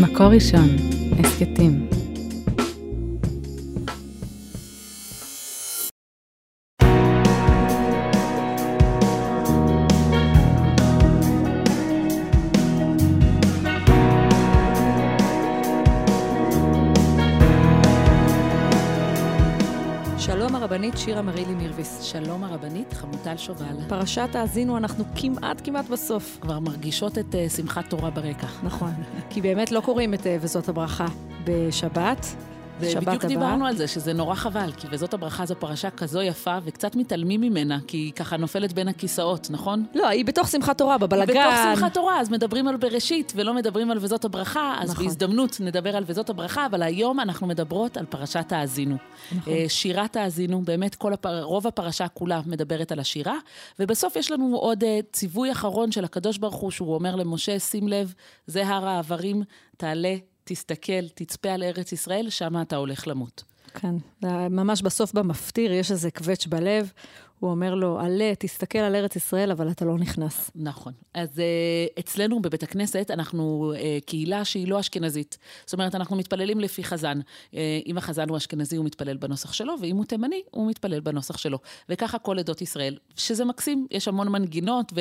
מקור ראשון, הסכתים. שלום הרבנית, חמוטל שובל. פרשת האזינו, אנחנו כמעט כמעט בסוף. כבר מרגישות את uh, שמחת תורה ברקע. נכון. כי באמת לא קוראים את uh, וזאת הברכה בשבת. ובדיוק הבא. דיברנו על זה, שזה נורא חבל, כי וזאת הברכה זו פרשה כזו יפה, וקצת מתעלמים ממנה, כי היא ככה נופלת בין הכיסאות, נכון? לא, היא בתוך שמחת תורה, בבלגן. בתוך שמחת תורה, אז מדברים על בראשית, ולא מדברים על וזאת הברכה, אז נכון. בהזדמנות נדבר על וזאת הברכה, אבל היום אנחנו מדברות על פרשת האזינו. נכון. אה, שירת האזינו, באמת כל הפר... רוב הפרשה כולה מדברת על השירה, ובסוף יש לנו עוד אה, ציווי אחרון של הקדוש ברוך הוא, שהוא אומר למשה, שים לב, זה הר העברים, תעלה, תסתכל, תצפה על ארץ ישראל, שמה אתה הולך למות. כן, ממש בסוף במפטיר יש איזה קווץ' בלב. הוא אומר לו, עלה, תסתכל על ארץ ישראל, אבל אתה לא נכנס. נכון. אז uh, אצלנו בבית הכנסת אנחנו uh, קהילה שהיא לא אשכנזית. זאת אומרת, אנחנו מתפללים לפי חזן. Uh, אם החזן הוא אשכנזי, הוא מתפלל בנוסח שלו, ואם הוא תימני, הוא מתפלל בנוסח שלו. וככה כל עדות ישראל, שזה מקסים, יש המון מנגינות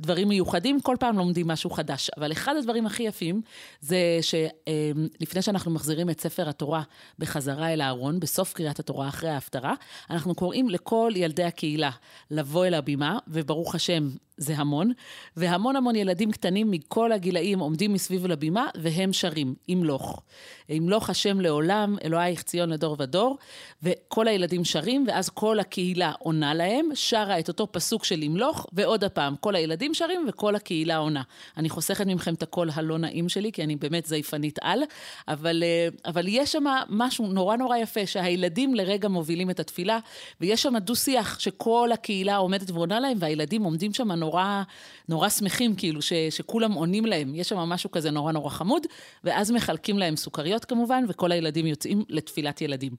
ודברים מיוחדים, כל פעם לומדים משהו חדש. אבל אחד הדברים הכי יפים זה שלפני שאנחנו מחזירים את ספר התורה בחזרה אל הארון, בסוף קריאת התורה אחרי ההפטרה, אנחנו קוראים לכל ילדי הקהילה. הקהילה לבוא אל הבימה, וברוך השם, זה המון, והמון המון ילדים קטנים מכל הגילאים עומדים מסביב לבימה, והם שרים, ימלוך. ימלוך השם לעולם, אלוהיך ציון לדור ודור, וכל הילדים שרים, ואז כל הקהילה עונה להם, שרה את אותו פסוק של ימלוך, ועוד הפעם, כל הילדים שרים וכל הקהילה עונה. אני חוסכת מכם את הקול הלא נעים שלי, כי אני באמת זייפנית על, אבל, אבל יש שם משהו נורא נורא יפה, שהילדים לרגע מובילים את התפילה, ויש שם דו-שיח שכל הקהילה עומדת ועונה להם, והילדים עומדים שם נורא, נורא שמחים, כאילו, ש, שכולם עונים להם. יש שם משהו כזה נורא נורא חמוד, ואז מחלקים להם סוכריות כמובן, וכל הילדים יוצאים לתפילת ילדים.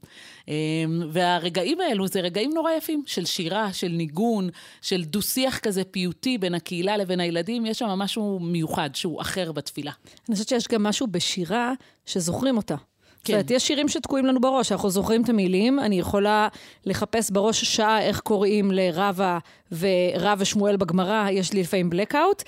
והרגעים האלו זה רגעים נורא יפים, של שירה, של ניגון, של דו-שיח כזה פיוטי בין הקהילה לבין הילדים, יש שם משהו מיוחד שהוא אחר בתפילה. אני חושבת שיש גם משהו בשירה שזוכרים אותה. כן. זאת אומרת, יש שירים שתקועים לנו בראש, אנחנו זוכרים את המילים, אני יכולה לחפש בראש שעה איך קוראים לרבה ורב ושמואל בגמרא, יש לי לפעמים blackout,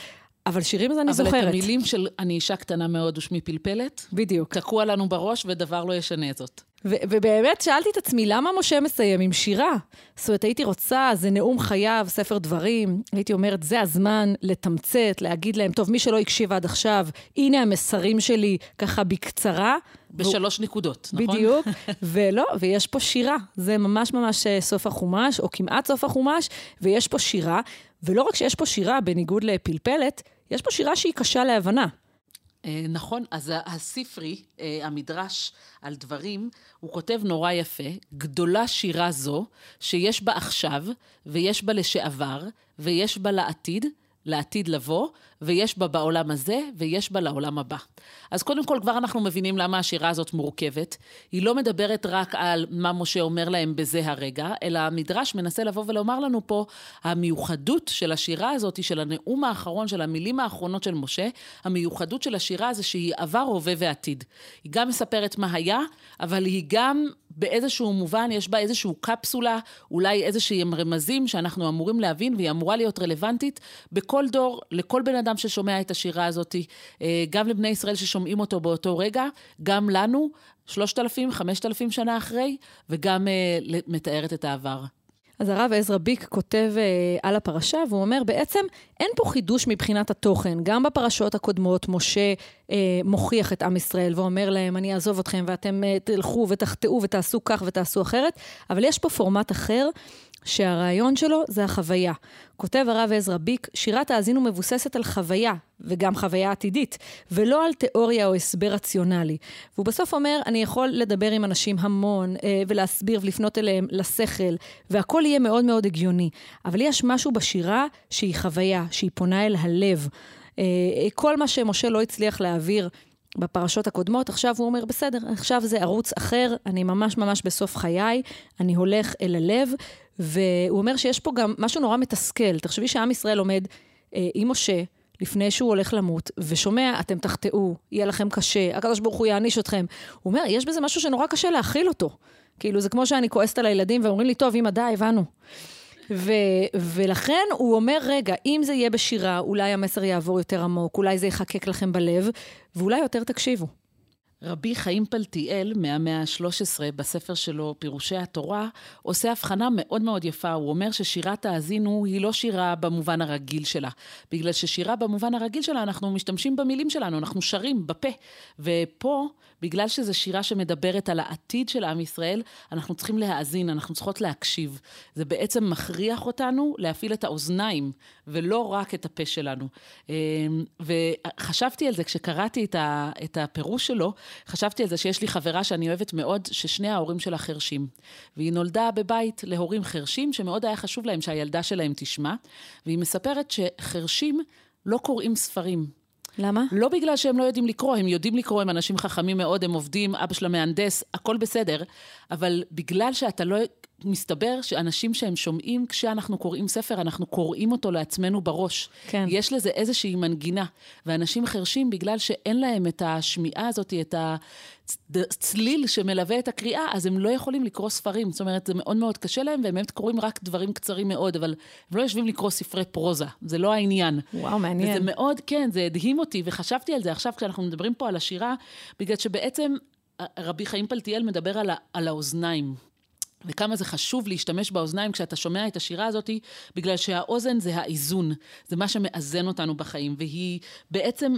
אבל שירים אז אני אבל זוכרת. אבל את המילים של אני אישה קטנה מאוד ושמי פלפלת, בדיוק. תקוע לנו בראש ודבר לא ישנה זאת. ו- ובאמת שאלתי את עצמי, למה משה מסיים עם שירה? זאת אומרת, הייתי רוצה, זה נאום חייו, ספר דברים, הייתי אומרת, זה הזמן לתמצת, להגיד להם, טוב, מי שלא הקשיב עד עכשיו, הנה המסרים שלי, ככה בקצרה. בשלוש והוא... נקודות, נכון? בדיוק, ולא, ויש פה שירה, זה ממש ממש סוף החומש, או כמעט סוף החומש, ויש פה שירה, ולא רק שיש פה שירה, בניגוד לפלפלת, יש פה שירה שהיא קשה להבנה. נכון, אז הספרי, המדרש על דברים, הוא כותב נורא יפה, גדולה שירה זו, שיש בה עכשיו, ויש בה לשעבר, ויש בה לעתיד, לעתיד לבוא, ויש בה בעולם הזה, ויש בה לעולם הבא. אז קודם כל, כבר אנחנו מבינים למה השירה הזאת מורכבת. היא לא מדברת רק על מה משה אומר להם בזה הרגע, אלא המדרש מנסה לבוא ולומר לנו פה, המיוחדות של השירה הזאת, של הנאום האחרון, של המילים האחרונות של משה, המיוחדות של השירה זה שהיא עבר, הווה ועתיד. היא גם מספרת מה היה, אבל היא גם באיזשהו מובן, יש בה איזשהו קפסולה, אולי איזשהם רמזים שאנחנו אמורים להבין, והיא אמורה להיות רלוונטית בכל דור, לכל בן אדם ששומע את השירה הזאת, גם לבני ישראל ששומעים אותו באותו רגע, גם לנו, שלושת אלפים, חמשת אלפים שנה אחרי, וגם uh, מתארת את העבר. אז הרב עזרא ביק כותב uh, על הפרשה, והוא אומר, בעצם אין פה חידוש מבחינת התוכן. גם בפרשות הקודמות, משה uh, מוכיח את עם ישראל ואומר להם, אני אעזוב אתכם ואתם uh, תלכו ותחטאו ותעשו כך ותעשו אחרת, אבל יש פה פורמט אחר. שהרעיון שלו זה החוויה. כותב הרב עזרא ביק, שירת האזינו מבוססת על חוויה, וגם חוויה עתידית, ולא על תיאוריה או הסבר רציונלי. והוא בסוף אומר, אני יכול לדבר עם אנשים המון, אה, ולהסביר ולפנות אליהם לשכל, והכל יהיה מאוד מאוד הגיוני. אבל יש משהו בשירה שהיא חוויה, שהיא פונה אל הלב. אה, כל מה שמשה לא הצליח להעביר בפרשות הקודמות, עכשיו הוא אומר, בסדר, עכשיו זה ערוץ אחר, אני ממש ממש בסוף חיי, אני הולך אל הלב, והוא אומר שיש פה גם משהו נורא מתסכל. תחשבי שעם ישראל עומד אה, עם משה, לפני שהוא הולך למות, ושומע, אתם תחטאו, יהיה לכם קשה, הקדוש ברוך הוא יעניש אתכם. הוא אומר, יש בזה משהו שנורא קשה להכיל אותו. כאילו, זה כמו שאני כועסת על הילדים ואומרים לי, טוב, אמא, די, הבנו. ו- ולכן הוא אומר, רגע, אם זה יהיה בשירה, אולי המסר יעבור יותר עמוק, אולי זה יחקק לכם בלב, ואולי יותר תקשיבו. רבי חיים פלטיאל, מהמאה ה-13, בספר שלו, פירושי התורה, עושה הבחנה מאוד מאוד יפה. הוא אומר ששירת האזינו היא לא שירה במובן הרגיל שלה. בגלל ששירה במובן הרגיל שלה, אנחנו משתמשים במילים שלנו, אנחנו שרים בפה. ופה, בגלל שזו שירה שמדברת על העתיד של עם ישראל, אנחנו צריכים להאזין, אנחנו צריכות להקשיב. זה בעצם מכריח אותנו להפעיל את האוזניים, ולא רק את הפה שלנו. אמ, וחשבתי על זה כשקראתי את הפירוש שלו, חשבתי על זה שיש לי חברה שאני אוהבת מאוד, ששני ההורים שלה חרשים. והיא נולדה בבית להורים חרשים, שמאוד היה חשוב להם שהילדה שלהם תשמע, והיא מספרת שחרשים לא קוראים ספרים. למה? לא בגלל שהם לא יודעים לקרוא, הם יודעים לקרוא, הם אנשים חכמים מאוד, הם עובדים, אבא שלה מהנדס, הכל בסדר, אבל בגלל שאתה לא... מסתבר שאנשים שהם שומעים, כשאנחנו קוראים ספר, אנחנו קוראים אותו לעצמנו בראש. כן. יש לזה איזושהי מנגינה. ואנשים חרשים, בגלל שאין להם את השמיעה הזאת, את הצליל שמלווה את הקריאה, אז הם לא יכולים לקרוא ספרים. זאת אומרת, זה מאוד מאוד קשה להם, והם באמת קוראים רק דברים קצרים מאוד, אבל הם לא יושבים לקרוא ספרי פרוזה. זה לא העניין. וואו, מעניין. וזה מאוד, כן, זה הדהים אותי, וחשבתי על זה עכשיו כשאנחנו מדברים פה על השירה, בגלל שבעצם רבי חיים פלטיאל מדבר על, על האוזניים. וכמה זה חשוב להשתמש באוזניים כשאתה שומע את השירה הזאת, בגלל שהאוזן זה האיזון, זה מה שמאזן אותנו בחיים, והיא בעצם,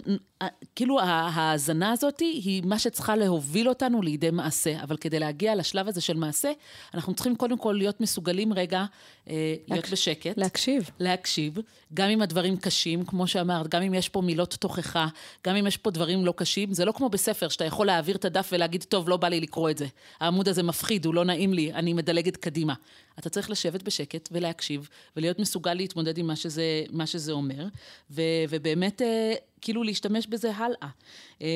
כאילו ההאזנה הזאת היא מה שצריכה להוביל אותנו לידי מעשה, אבל כדי להגיע לשלב הזה של מעשה, אנחנו צריכים קודם כל להיות מסוגלים רגע אה, להיות להקש... בשקט. להקשיב. להקשיב, גם אם הדברים קשים, כמו שאמרת, גם אם יש פה מילות תוכחה, גם אם יש פה דברים לא קשים, זה לא כמו בספר, שאתה יכול להעביר את הדף ולהגיד, טוב, לא בא לי לקרוא את זה. העמוד הזה מפחיד, הוא לא נעים לי, אני מדלגת קדימה. אתה צריך לשבת בשקט ולהקשיב, ולהיות מסוגל להתמודד עם מה שזה, מה שזה אומר, ו, ובאמת, אה, כאילו להשתמש בזה הלאה. אה,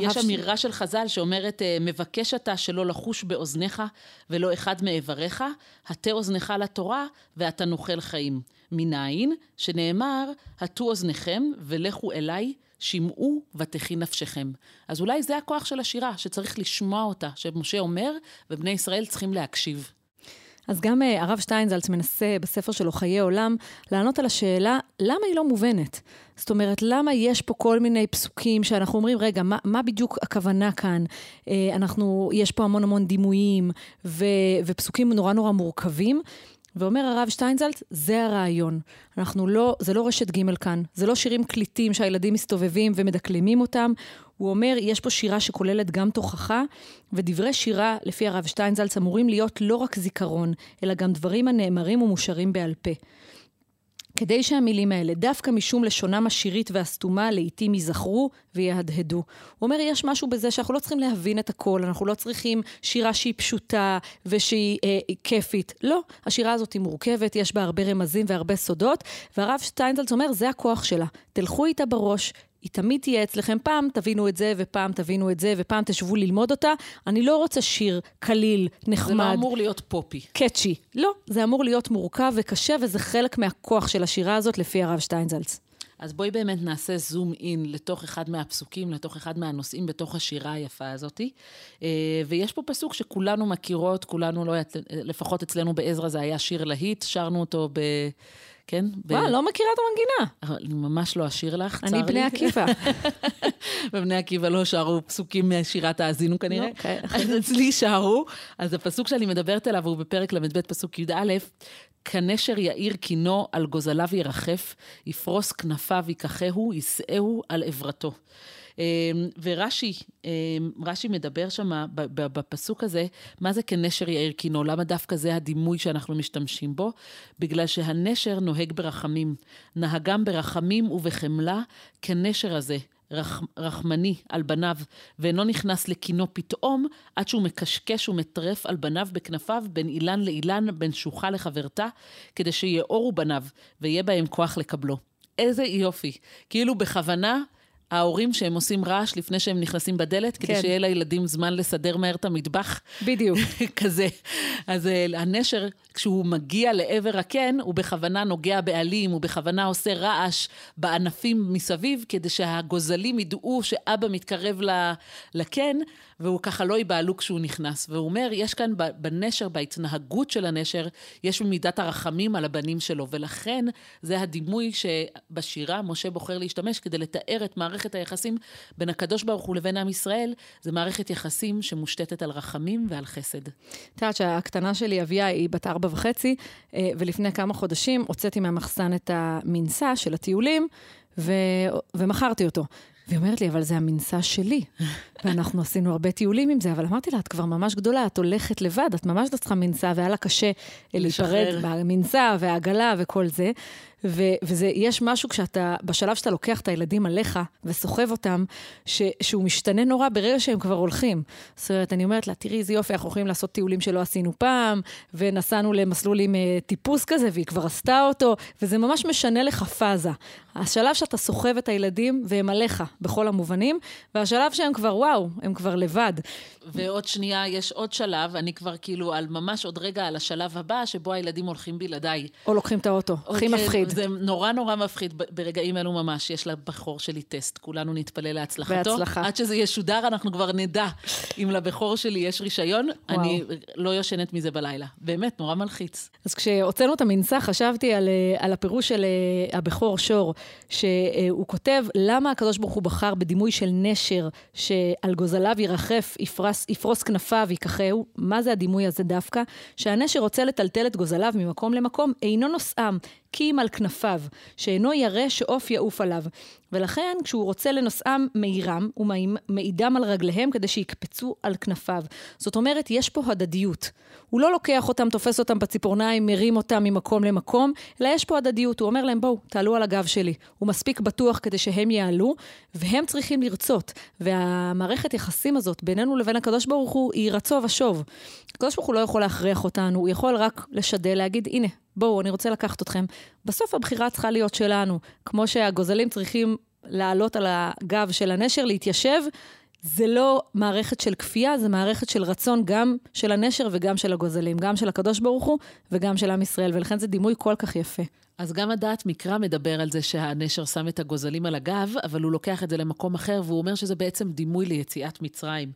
יש אמירה של חז"ל שאומרת, אה, מבקש אתה שלא לחוש באוזניך ולא אחד מאיבריך, הטה אוזניך לתורה ואתה נוכל חיים. מניין? שנאמר, הטו אוזניכם ולכו אליי. שמעו ותחי נפשכם. אז אולי זה הכוח של השירה, שצריך לשמוע אותה, שמשה אומר, ובני ישראל צריכים להקשיב. אז גם uh, הרב שטיינזלץ מנסה בספר שלו חיי עולם לענות על השאלה למה היא לא מובנת. זאת אומרת, למה יש פה כל מיני פסוקים שאנחנו אומרים, רגע, מה, מה בדיוק הכוונה כאן? Uh, אנחנו, יש פה המון המון דימויים ו, ופסוקים נורא נורא מורכבים. ואומר הרב שטיינזלץ, זה הרעיון. אנחנו לא, זה לא רשת ג' כאן, זה לא שירים קליטים שהילדים מסתובבים ומדקלמים אותם. הוא אומר, יש פה שירה שכוללת גם תוכחה, ודברי שירה, לפי הרב שטיינזלץ, אמורים להיות לא רק זיכרון, אלא גם דברים הנאמרים ומושרים בעל פה. כדי שהמילים האלה, דווקא משום לשונם השירית והסתומה, לעתים ייזכרו ויהדהדו. הוא אומר, יש משהו בזה שאנחנו לא צריכים להבין את הכל, אנחנו לא צריכים שירה שהיא פשוטה ושהיא אה, כיפית. לא, השירה הזאת היא מורכבת, יש בה הרבה רמזים והרבה סודות, והרב שטיינזלץ אומר, זה הכוח שלה. תלכו איתה בראש, היא תמיד תהיה אצלכם, פעם תבינו את זה, ופעם תבינו את זה, ופעם תשבו ללמוד אותה. אני לא רוצה שיר קליל, נחמד. זה לא אמור להיות פופי. קאצ'י. לא, זה אמור להיות מורכב וקשה, וזה חלק מהכוח של השירה הזאת, לפי הרב שטיינזלץ. אז בואי באמת נעשה זום אין לתוך אחד מהפסוקים, לתוך אחד מהנושאים בתוך השירה היפה הזאת. אה, ויש פה פסוק שכולנו מכירות, כולנו לא, לפחות אצלנו בעזרא זה היה שיר להיט, שרנו אותו ב... כן? וואו, ב... לא מכירה את המנגינה. אני ממש לא אשיר לך, צר לי. אני בני עקיבא. ובני עקיבא לא שרו פסוקים משירת האזינו כנראה. אוקיי. אז אצלי שרו. אז הפסוק שאני מדברת עליו הוא בפרק ל"ב, פסוק י"א, כנשר יאיר קינו, על גוזליו ירחף, יפרוס כנפיו ייקחהו, יישאהו על עברתו. אמ, ורש"י, אמ, רש"י מדבר שם בפסוק הזה, מה זה כנשר יאיר קינו? למה דווקא זה הדימוי שאנחנו משתמשים בו? בגלל שהנשר נוהג ברחמים. נהגם ברחמים ובחמלה כנשר הזה. רח, רחמני על בניו, ואינו נכנס לקינו פתאום, עד שהוא מקשקש ומטרף על בניו בכנפיו, בין אילן לאילן, בין שוחה לחברתה, כדי שיאורו בניו, ויהיה בהם כוח לקבלו. איזה יופי. כאילו בכוונה ההורים שהם עושים רעש לפני שהם נכנסים בדלת, כדי כן. שיהיה לילדים זמן לסדר מהר את המטבח. בדיוק. כזה. אז אה, הנשר, כשהוא מגיע לעבר הקן, הוא בכוונה נוגע בעלים, הוא בכוונה עושה רעש בענפים מסביב, כדי שהגוזלים ידעו שאבא מתקרב לקן, והוא ככה לא ייבהלו כשהוא נכנס. והוא אומר, יש כאן בנשר, בהתנהגות של הנשר, יש מידת הרחמים על הבנים שלו, ולכן זה הדימוי שבשירה משה בוחר להשתמש כדי לתאר את מערכת היחסים בין הקדוש ברוך הוא לבין עם ישראל, זה מערכת יחסים שמושתתת על רחמים ועל חסד. את יודעת שהקטנה שלי, אביה, היא בת ארבע וחצי, אה, ולפני כמה חודשים הוצאתי מהמחסן את המנסה של הטיולים, ו... ומכרתי אותו. והיא אומרת לי, אבל זה המנסה שלי. ואנחנו עשינו הרבה טיולים עם זה, אבל אמרתי לה, את כבר ממש גדולה, את הולכת לבד, את ממש לא צריכה מנסה, והיה לה קשה אה. להיפרד מהמנסה והעגלה וכל זה. ו- וזה, יש משהו כשאתה, בשלב שאתה לוקח את הילדים עליך וסוחב אותם, ש- שהוא משתנה נורא ברגע שהם כבר הולכים. זאת אומרת, אני אומרת לה, תראי איזה יופי, אנחנו יכולים לעשות טיולים שלא עשינו פעם, ונסענו למסלול עם אה, טיפוס כזה, והיא כבר עשתה אותו, וזה ממש משנה לך פאזה. השלב שאתה סוחב את הילדים, והם עליך, בכל המובנים, והשלב שהם כבר, וואו, הם כבר לבד. ועוד שנייה, יש עוד שלב, אני כבר כאילו על ממש עוד רגע על השלב הבא, שבו הילדים הולכים בלעדיי. או לוקחים את האוטו, הכי כן, מפחיד. זה נורא נורא מפחיד ברגעים אלו ממש. יש לבכור שלי טסט, כולנו נתפלל להצלחתו. בהצלחה. עד שזה ישודר, אנחנו כבר נדע אם לבכור שלי יש רישיון. וואו. אני לא ישנת מזה בלילה. באמת, נורא מלחיץ. אז כשהוצאנו את המנסה, חשבתי על, אה, על הפירוש של אה, הבכור שור, שהוא כותב למה הקדוש ברוך הוא בחר בדימוי של נשר, שעל גוזליו ירחף, יפרס, יפרוס כנפיו, ייקחהו. מה זה הדימוי הזה דווקא? שהנשר רוצה לטלטל את גוזליו ממקום למקום, אינו נושאם, כי אם על כנפיו, שאינו ירא שעוף יעוף עליו. ולכן, כשהוא רוצה לנושאם מאירם, הוא מעידם על רגליהם כדי שיקפצו על כנפיו. זאת אומרת, יש פה הדדיות. הוא לא לוקח אותם, תופס אותם בציפורניים, מרים אותם ממקום למקום, אלא יש פה הדדיות. הוא אומר להם, בואו, תעלו על הגב שלי. הוא מספיק בטוח כדי שהם יעלו, והם צריכים לרצות. והמערכת יחסים הזאת בינינו לבין הקדוש ברוך הוא היא רצו ושוב. הקדוש ברוך הוא לא יכול להכריח אותנו, הוא יכול רק לשדל, להגיד, הנה, בואו, אני רוצה לקחת אתכם. בסוף הבחירה צריכה להיות שלנו. כמו שהגוזלים צריכים לעלות על הגב של הנשר, להתיישב, זה לא מערכת של כפייה, זה מערכת של רצון גם של הנשר וגם של הגוזלים, גם של הקדוש ברוך הוא וגם של עם ישראל, ולכן זה דימוי כל כך יפה. אז גם הדעת מקרא מדבר על זה שהנשר שם את הגוזלים על הגב, אבל הוא לוקח את זה למקום אחר, והוא אומר שזה בעצם דימוי ליציאת מצרים.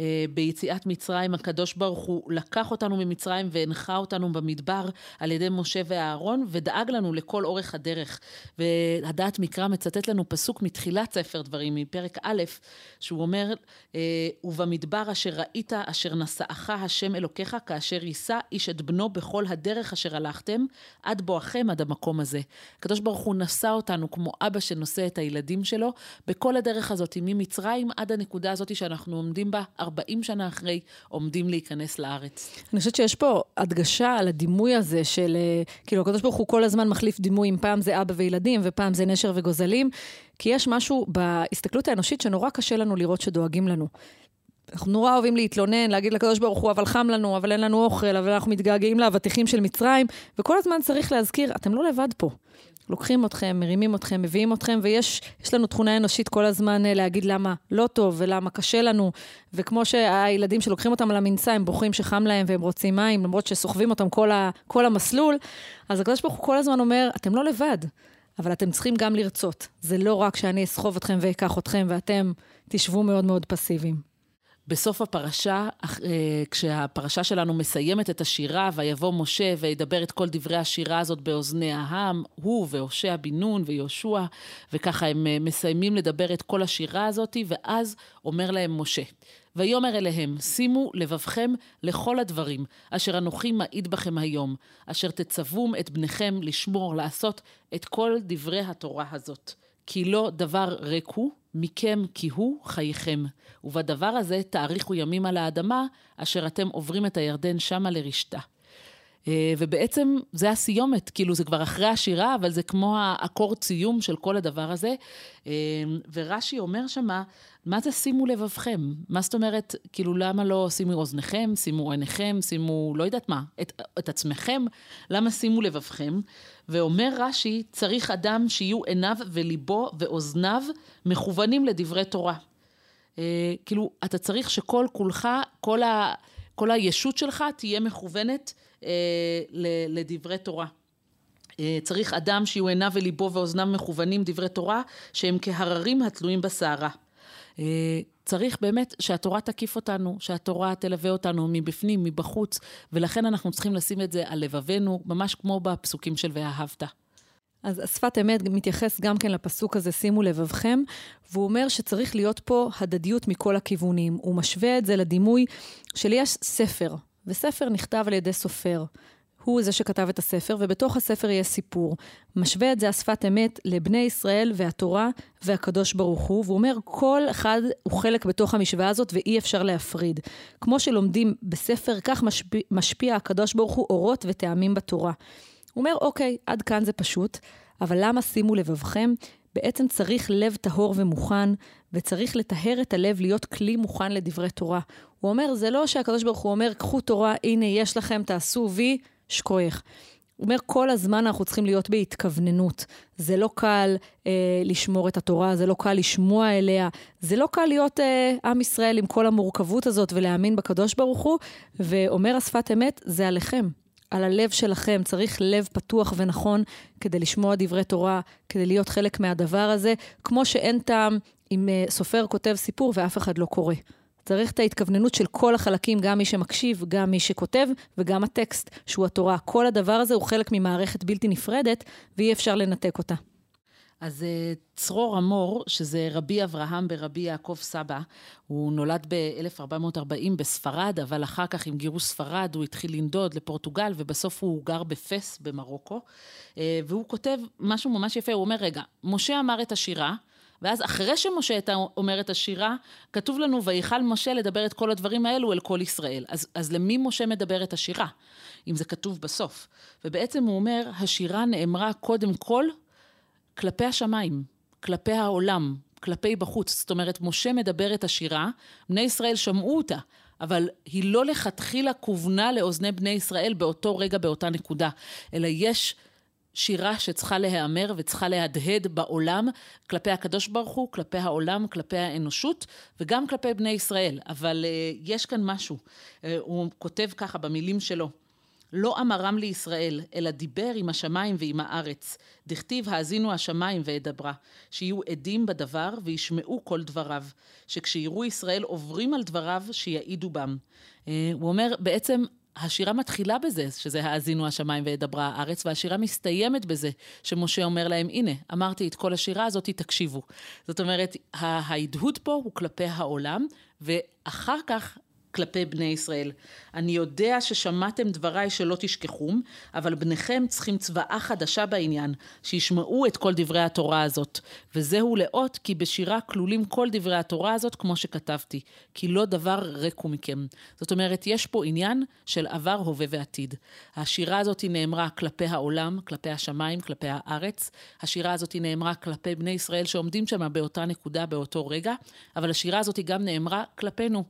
אה, ביציאת מצרים, הקדוש ברוך הוא לקח אותנו ממצרים והנחה אותנו במדבר על ידי משה ואהרון, ודאג לנו לכל אורך הדרך. והדעת מקרא מצטט לנו פסוק מתחילת ספר דברים, מפרק א', שהוא אומר, אה, ובמדבר אשר ראית, אשר נשאך השם אלוקיך, כאשר יישא איש את בנו בכל הדרך אשר הלכתם, עד בואכם עד המקום הזה. הקדוש ברוך הוא נשא אותנו כמו אבא שנושא את הילדים שלו, בכל הדרך הזאת, ממצרים עד הנקודה הזאת שאנחנו עומדים בה 40 שנה אחרי, עומדים להיכנס לארץ. אני חושבת שיש פה הדגשה על הדימוי הזה של, אה, כאילו, הקדוש ברוך הוא כל הזמן מחליף דימויים, פעם זה אבא וילדים ופעם זה נשר וגוזלים, כי יש משהו בהסתכלות האנושית שנורא קשה לנו לראות שדואגים לנו. אנחנו נורא אוהבים להתלונן, להגיד לקדוש ברוך הוא, אבל חם לנו, אבל אין לנו אוכל, אבל אנחנו מתגעגעים לאבטיחים של מצרים, וכל הזמן צריך להזכיר, אתם לא לבד פה. לוקחים אתכם, מרימים אתכם, מביאים אתכם, ויש יש לנו תכונה אנושית כל הזמן אה, להגיד למה לא טוב ולמה קשה לנו. וכמו שהילדים שלוקחים אותם על המנסה, הם בוכים שחם להם והם רוצים מים, למרות שסוחבים אותם כל, ה, כל המסלול, אז הקדוש ברוך הוא כל הזמן אומר, אתם לא לבד, אבל אתם צריכים גם לרצות. זה לא רק שאני אסחוב אתכם ואקח אתכם ואתם תשבו מאוד מאוד פסיביים. בסוף הפרשה, אה, כשהפרשה שלנו מסיימת את השירה, ויבוא משה וידבר את כל דברי השירה הזאת באוזני העם, הוא והושע בן נון ויהושע, וככה הם אה, מסיימים לדבר את כל השירה הזאת, ואז אומר להם משה, ויאמר אליהם, שימו לבבכם לכל הדברים, אשר אנוכי מעיד בכם היום, אשר תצוום את בניכם לשמור, לעשות את כל דברי התורה הזאת. כי לא דבר ריק הוא, מכם כי הוא חייכם. ובדבר הזה תאריכו ימים על האדמה, אשר אתם עוברים את הירדן שמה לרשתה. אה, ובעצם זה הסיומת, כאילו זה כבר אחרי השירה, אבל זה כמו האקורד סיום של כל הדבר הזה. אה, ורש"י אומר שמה, מה זה שימו לבבכם? מה זאת אומרת, כאילו למה לא שימו אוזניכם, שימו עיניכם, שימו לא יודעת מה, את, את עצמכם, למה שימו לבבכם? ואומר רש"י, צריך אדם שיהיו עיניו וליבו ואוזניו מכוונים לדברי תורה. אה, כאילו, אתה צריך שכל כולך, כל, ה, כל הישות שלך תהיה מכוונת לדברי תורה. אה, צריך אדם שיהיו עיניו וליבו ואוזניו מכוונים דברי תורה, שהם כהררים התלויים בסערה. אה, צריך באמת שהתורה תקיף אותנו, שהתורה תלווה אותנו מבפנים, מבחוץ, ולכן אנחנו צריכים לשים את זה על לבבינו, ממש כמו בפסוקים של ואהבת. אז השפת אמת מתייחס גם כן לפסוק הזה, שימו לבבכם, והוא אומר שצריך להיות פה הדדיות מכל הכיוונים. הוא משווה את זה לדימוי של יש ספר, וספר נכתב על ידי סופר. הוא זה שכתב את הספר, ובתוך הספר יש סיפור. משווה את זה השפת אמת לבני ישראל והתורה והקדוש ברוך הוא, והוא אומר, כל אחד הוא חלק בתוך המשוואה הזאת ואי אפשר להפריד. כמו שלומדים בספר, כך משפיע, משפיע הקדוש ברוך הוא אורות וטעמים בתורה. הוא אומר, אוקיי, עד כאן זה פשוט, אבל למה שימו לבבכם? בעצם צריך לב טהור ומוכן, וצריך לטהר את הלב להיות כלי מוכן לדברי תורה. הוא אומר, זה לא שהקדוש ברוך הוא אומר, קחו תורה, הנה יש לכם, תעשו וי, שכוייך. הוא אומר, כל הזמן אנחנו צריכים להיות בהתכווננות. זה לא קל אה, לשמור את התורה, זה לא קל לשמוע אליה, זה לא קל להיות אה, עם ישראל עם כל המורכבות הזאת ולהאמין בקדוש ברוך הוא, ואומר השפת אמת, זה עליכם. על הלב שלכם, צריך לב פתוח ונכון כדי לשמוע דברי תורה, כדי להיות חלק מהדבר הזה, כמו שאין טעם אם אה, סופר כותב סיפור ואף אחד לא קורא. צריך את ההתכווננות של כל החלקים, גם מי שמקשיב, גם מי שכותב, וגם הטקסט, שהוא התורה. כל הדבר הזה הוא חלק ממערכת בלתי נפרדת, ואי אפשר לנתק אותה. אז אה, צרור המור, שזה רבי אברהם ברבי יעקב סבא, הוא נולד ב-1440 בספרד, אבל אחר כך עם גירוש ספרד הוא התחיל לנדוד לפורטוגל, ובסוף הוא גר בפס במרוקו. אה, והוא כותב משהו ממש יפה, הוא אומר, רגע, משה אמר את השירה, ואז אחרי שמשה הייתה אומר את השירה, כתוב לנו, ויכל משה לדבר את כל הדברים האלו אל כל ישראל. אז, אז למי משה מדבר את השירה, אם זה כתוב בסוף? ובעצם הוא אומר, השירה נאמרה קודם כל כלפי השמיים, כלפי העולם, כלפי בחוץ. זאת אומרת, משה מדבר את השירה, בני ישראל שמעו אותה, אבל היא לא לכתחילה כוונה לאוזני בני ישראל באותו רגע, באותה נקודה, אלא יש שירה שצריכה להיאמר וצריכה להדהד בעולם כלפי הקדוש ברוך הוא, כלפי העולם, כלפי האנושות וגם כלפי בני ישראל. אבל uh, יש כאן משהו. Uh, הוא כותב ככה במילים שלו: לא אמרם לישראל, אלא דיבר עם השמיים ועם הארץ. דכתיב האזינו השמיים ואדברה, שיהיו עדים בדבר וישמעו כל דבריו, שכשיראו ישראל עוברים על דבריו, שיעידו בם. Uh, הוא אומר, בעצם השירה מתחילה בזה, שזה האזינו השמיים ואדברה הארץ, והשירה מסתיימת בזה, שמשה אומר להם, הנה, אמרתי את כל השירה הזאת, תקשיבו. זאת אומרת, ההדהוד פה הוא כלפי העולם, ואחר כך כלפי בני ישראל. אני יודע ששמעתם דבריי שלא תשכחום, אבל בניכם צריכים צבאה חדשה בעניין, שישמעו את כל דברי התורה הזאת. וזהו לאות כי בשירה כלולים כל דברי התורה הזאת כמו שכתבתי, כי לא דבר ריק הוא מכם. זאת אומרת, יש פה עניין של עבר, הווה ועתיד. השירה הזאת נאמרה כלפי העולם, כלפי השמיים, כלפי הארץ. השירה הזאת נאמרה כלפי בני ישראל שעומדים שם באותה נקודה, באותו רגע, אבל השירה הזאת גם נאמרה כלפינו.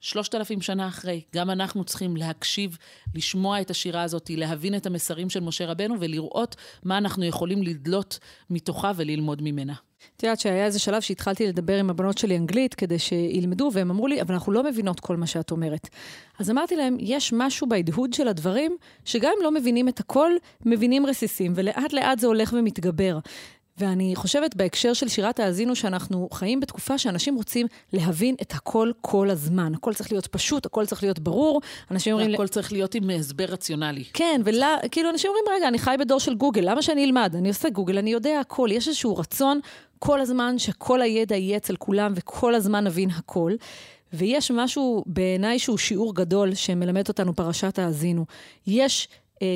שלושת אלפים שנה אחרי, גם אנחנו צריכים להקשיב, לשמוע את השירה הזאת, להבין את המסרים של משה רבנו ולראות מה אנחנו יכולים לדלות מתוכה וללמוד ממנה. את יודעת שהיה איזה שלב שהתחלתי לדבר עם הבנות שלי אנגלית כדי שילמדו, והם אמרו לי, אבל אנחנו לא מבינות כל מה שאת אומרת. אז אמרתי להם, יש משהו בהדהוד של הדברים, שגם אם לא מבינים את הכל, מבינים רסיסים, ולאט לאט זה הולך ומתגבר. ואני חושבת בהקשר של שירת האזינו, שאנחנו חיים בתקופה שאנשים רוצים להבין את הכל כל הזמן. הכל צריך להיות פשוט, הכל צריך להיות ברור. אנשים אומרים... הכל צריך להיות עם הסבר רציונלי. כן, וכאילו אנשים אומרים, רגע, אני חי בדור של גוגל, למה שאני אלמד? אני עושה גוגל, אני יודע הכל. יש איזשהו רצון כל הזמן שכל הידע יהיה אצל כולם וכל הזמן נבין הכל. ויש משהו בעיניי שהוא שיעור גדול שמלמד אותנו פרשת האזינו. יש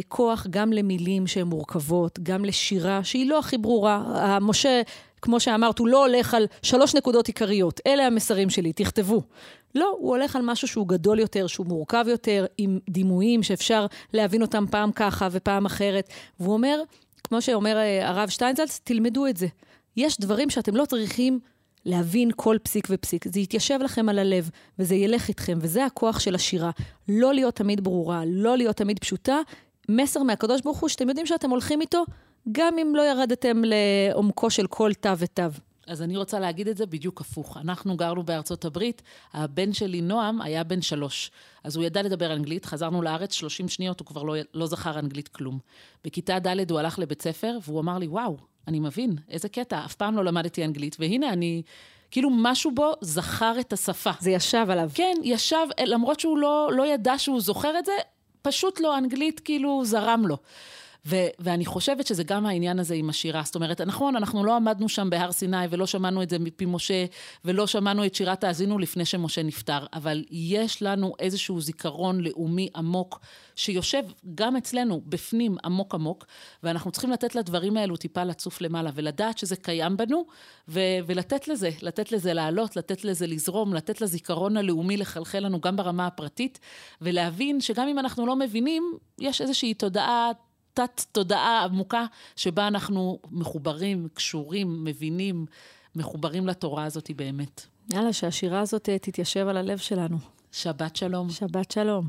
כוח גם למילים שהן מורכבות, גם לשירה שהיא לא הכי ברורה. משה כמו שאמרת, הוא לא הולך על שלוש נקודות עיקריות, אלה המסרים שלי, תכתבו. לא, הוא הולך על משהו שהוא גדול יותר, שהוא מורכב יותר, עם דימויים שאפשר להבין אותם פעם ככה ופעם אחרת. והוא אומר, כמו שאומר אה, הרב שטיינזלץ, תלמדו את זה. יש דברים שאתם לא צריכים להבין כל פסיק ופסיק. זה יתיישב לכם על הלב, וזה ילך איתכם, וזה הכוח של השירה. לא להיות תמיד ברורה, לא להיות תמיד פשוטה. מסר מהקדוש ברוך הוא שאתם יודעים שאתם הולכים איתו, גם אם לא ירדתם לעומקו של כל תו ותו. אז אני רוצה להגיד את זה בדיוק הפוך. אנחנו גרנו בארצות הברית, הבן שלי, נועם, היה בן שלוש. אז הוא ידע לדבר אנגלית, חזרנו לארץ, 30 שניות, הוא כבר לא, לא זכר אנגלית כלום. בכיתה ד' הוא הלך לבית ספר, והוא אמר לי, וואו, אני מבין, איזה קטע, אף פעם לא למדתי אנגלית, והנה אני... כאילו משהו בו זכר את השפה. זה ישב עליו. כן, ישב, למרות שהוא לא, לא ידע שהוא זוכר את זה, פשוט לא, אנגלית כאילו זרם לו. ו- ואני חושבת שזה גם העניין הזה עם השירה. זאת אומרת, נכון, אנחנו לא עמדנו שם בהר סיני ולא שמענו את זה מפי משה, ולא שמענו את שירת האזינו לפני שמשה נפטר, אבל יש לנו איזשהו זיכרון לאומי עמוק, שיושב גם אצלנו, בפנים, עמוק עמוק, ואנחנו צריכים לתת לדברים האלו טיפה לצוף למעלה, ולדעת שזה קיים בנו, ו- ולתת לזה, לתת לזה לעלות, לתת לזה לזרום, לתת לזיכרון הלאומי לחלחל לנו גם ברמה הפרטית, ולהבין שגם אם אנחנו לא מבינים, יש איזושהי תודעה... תת-תודעה עמוקה שבה אנחנו מחוברים, קשורים, מבינים, מחוברים לתורה הזאת באמת. יאללה, שהשירה הזאת תתיישב על הלב שלנו. שבת שלום. שבת שלום.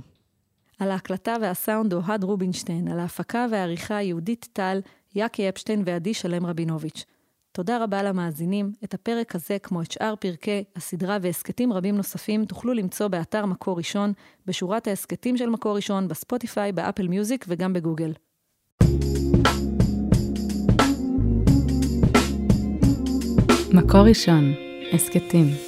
על ההקלטה והסאונד אוהד רובינשטיין, על ההפקה והעריכה יהודית טל, יאקי אפשטיין ועדי שלם רבינוביץ'. תודה רבה למאזינים. את הפרק הזה, כמו את שאר פרקי הסדרה והסכתים רבים נוספים, תוכלו למצוא באתר מקור ראשון, בשורת ההסכתים של מקור ראשון, בספוטיפיי, באפל מיוזיק וגם בגוגל. מקור ראשון, הסכתים.